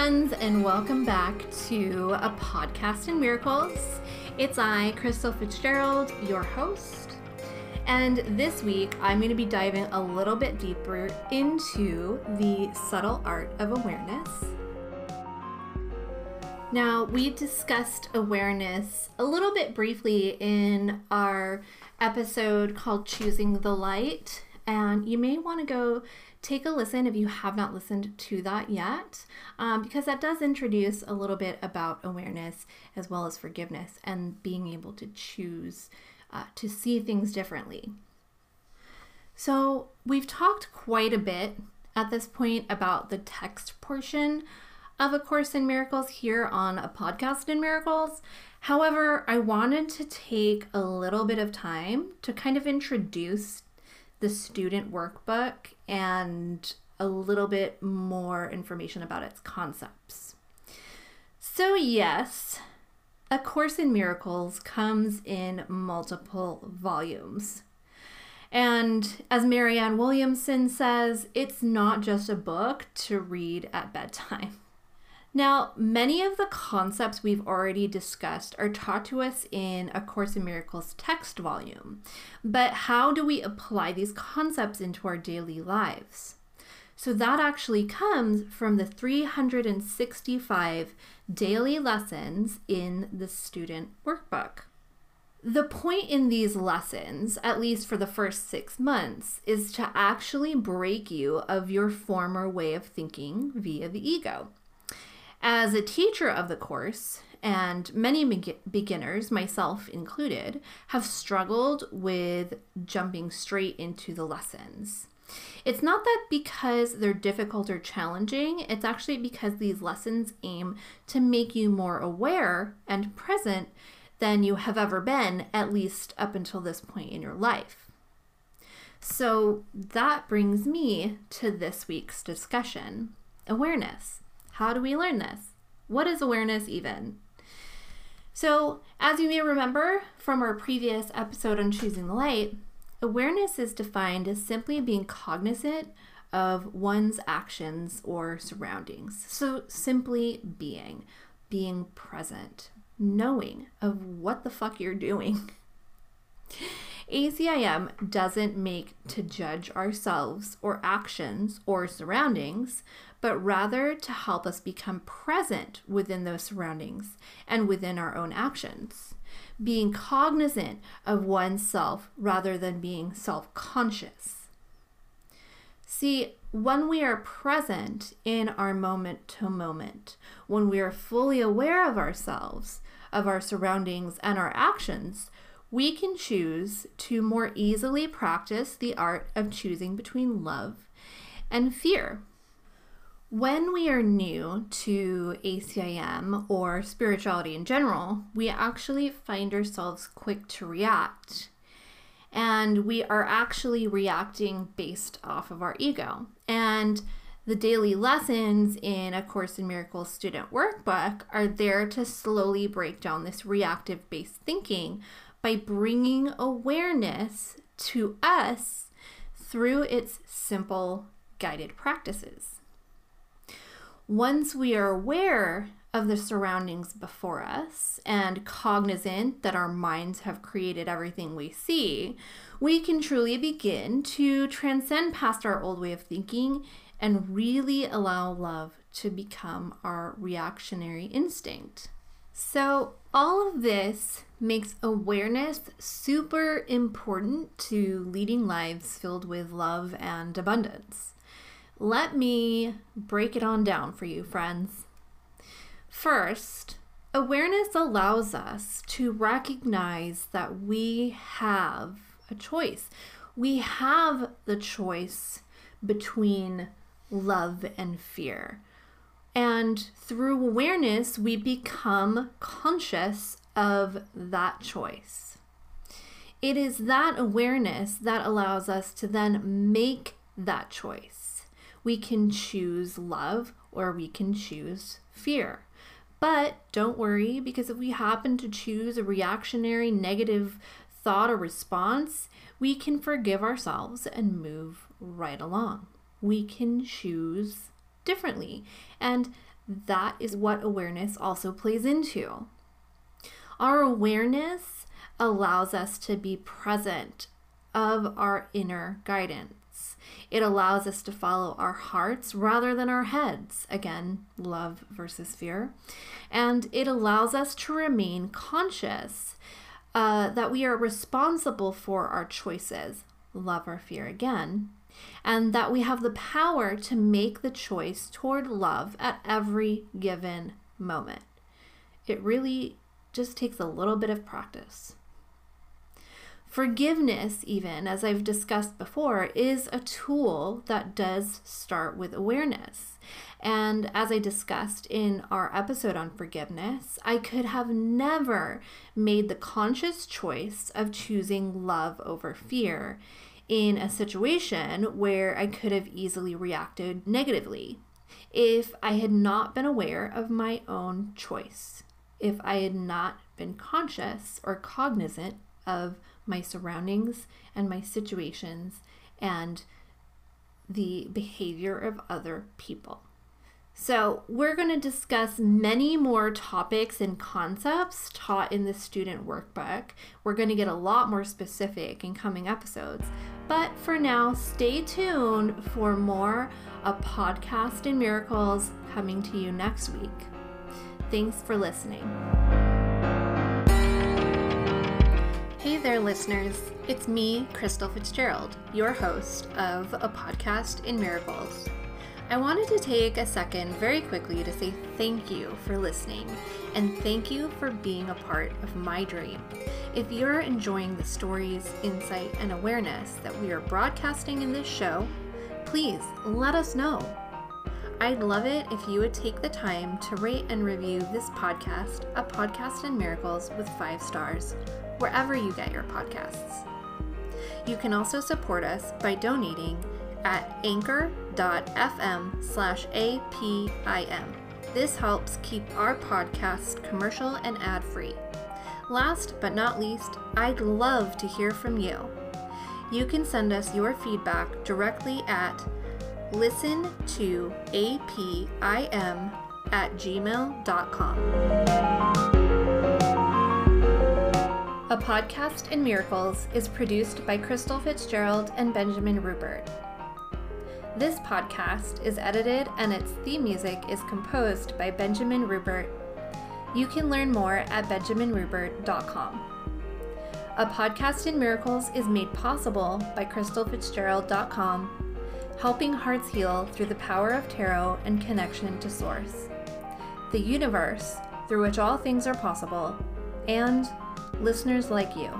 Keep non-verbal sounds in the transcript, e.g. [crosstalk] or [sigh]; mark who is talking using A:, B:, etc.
A: friends, and welcome back to a podcast in miracles. It's I, Crystal Fitzgerald, your host. And this week, I'm going to be diving a little bit deeper into the subtle art of awareness. Now, we discussed awareness a little bit briefly in our episode called Choosing the Light, and you may want to go take a listen if you have not listened to that yet, um, because that does introduce a little bit about awareness as well as forgiveness and being able to choose uh, to see things differently. So, we've talked quite a bit at this point about the text portion of A Course in Miracles here on a podcast in Miracles. However, I wanted to take a little bit of time to kind of introduce the student workbook and a little bit more information about its concepts. So, yes, A Course in Miracles comes in multiple volumes. And as Marianne Williamson says, it's not just a book to read at bedtime. [laughs] Now, many of the concepts we've already discussed are taught to us in A Course in Miracles text volume, but how do we apply these concepts into our daily lives? So that actually comes from the 365 daily lessons in the student workbook. The point in these lessons, at least for the first six months, is to actually break you of your former way of thinking via the ego. As a teacher of the course, and many beginners, myself included, have struggled with jumping straight into the lessons. It's not that because they're difficult or challenging, it's actually because these lessons aim to make you more aware and present than you have ever been, at least up until this point in your life. So that brings me to this week's discussion awareness. How do we learn this? What is awareness even? So, as you may remember from our previous episode on choosing the light, awareness is defined as simply being cognizant of one's actions or surroundings. So, simply being, being present, knowing of what the fuck you're doing. [laughs] ACIM doesn't make to judge ourselves or actions or surroundings, but rather to help us become present within those surroundings and within our own actions. Being cognizant of oneself rather than being self conscious. See, when we are present in our moment to moment, when we are fully aware of ourselves, of our surroundings, and our actions, we can choose to more easily practice the art of choosing between love and fear. When we are new to ACIM or spirituality in general, we actually find ourselves quick to react. And we are actually reacting based off of our ego. And the daily lessons in A Course in Miracles student workbook are there to slowly break down this reactive based thinking by bringing awareness to us through its simple guided practices. Once we are aware of the surroundings before us and cognizant that our minds have created everything we see, we can truly begin to transcend past our old way of thinking and really allow love to become our reactionary instinct. So, all of this makes awareness super important to leading lives filled with love and abundance. Let me break it on down for you, friends. First, awareness allows us to recognize that we have a choice. We have the choice between love and fear. And through awareness, we become conscious of that choice. It is that awareness that allows us to then make that choice we can choose love or we can choose fear. But don't worry, because if we happen to choose a reactionary negative thought or response, we can forgive ourselves and move right along. We can choose differently. And that is what awareness also plays into. Our awareness allows us to be present of our inner guidance. It allows us to follow our hearts rather than our heads. Again, love versus fear. And it allows us to remain conscious uh, that we are responsible for our choices, love or fear again, and that we have the power to make the choice toward love at every given moment. It really just takes a little bit of practice. Forgiveness, even as I've discussed before, is a tool that does start with awareness. And as I discussed in our episode on forgiveness, I could have never made the conscious choice of choosing love over fear in a situation where I could have easily reacted negatively if I had not been aware of my own choice, if I had not been conscious or cognizant of my surroundings and my situations and the behavior of other people. So, we're going to discuss many more topics and concepts taught in the student workbook. We're going to get a lot more specific in coming episodes. But for now, stay tuned for more A Podcast in Miracles coming to you next week. Thanks for listening. Hey there, listeners. It's me, Crystal Fitzgerald, your host of A Podcast in Miracles. I wanted to take a second very quickly to say thank you for listening and thank you for being a part of my dream. If you're enjoying the stories, insight, and awareness that we are broadcasting in this show, please let us know. I'd love it if you would take the time to rate and review this podcast, A Podcast in Miracles, with five stars wherever you get your podcasts. You can also support us by donating at anchor.fm slash APIM. This helps keep our podcast commercial and ad free. Last but not least, I'd love to hear from you. You can send us your feedback directly at listen to apim at gmail.com. A Podcast in Miracles is produced by Crystal Fitzgerald and Benjamin Rupert. This podcast is edited and its theme music is composed by Benjamin Rupert. You can learn more at benjaminrupert.com. A Podcast in Miracles is made possible by crystalfitzgerald.com, helping hearts heal through the power of tarot and connection to Source, the universe through which all things are possible, and listeners like you.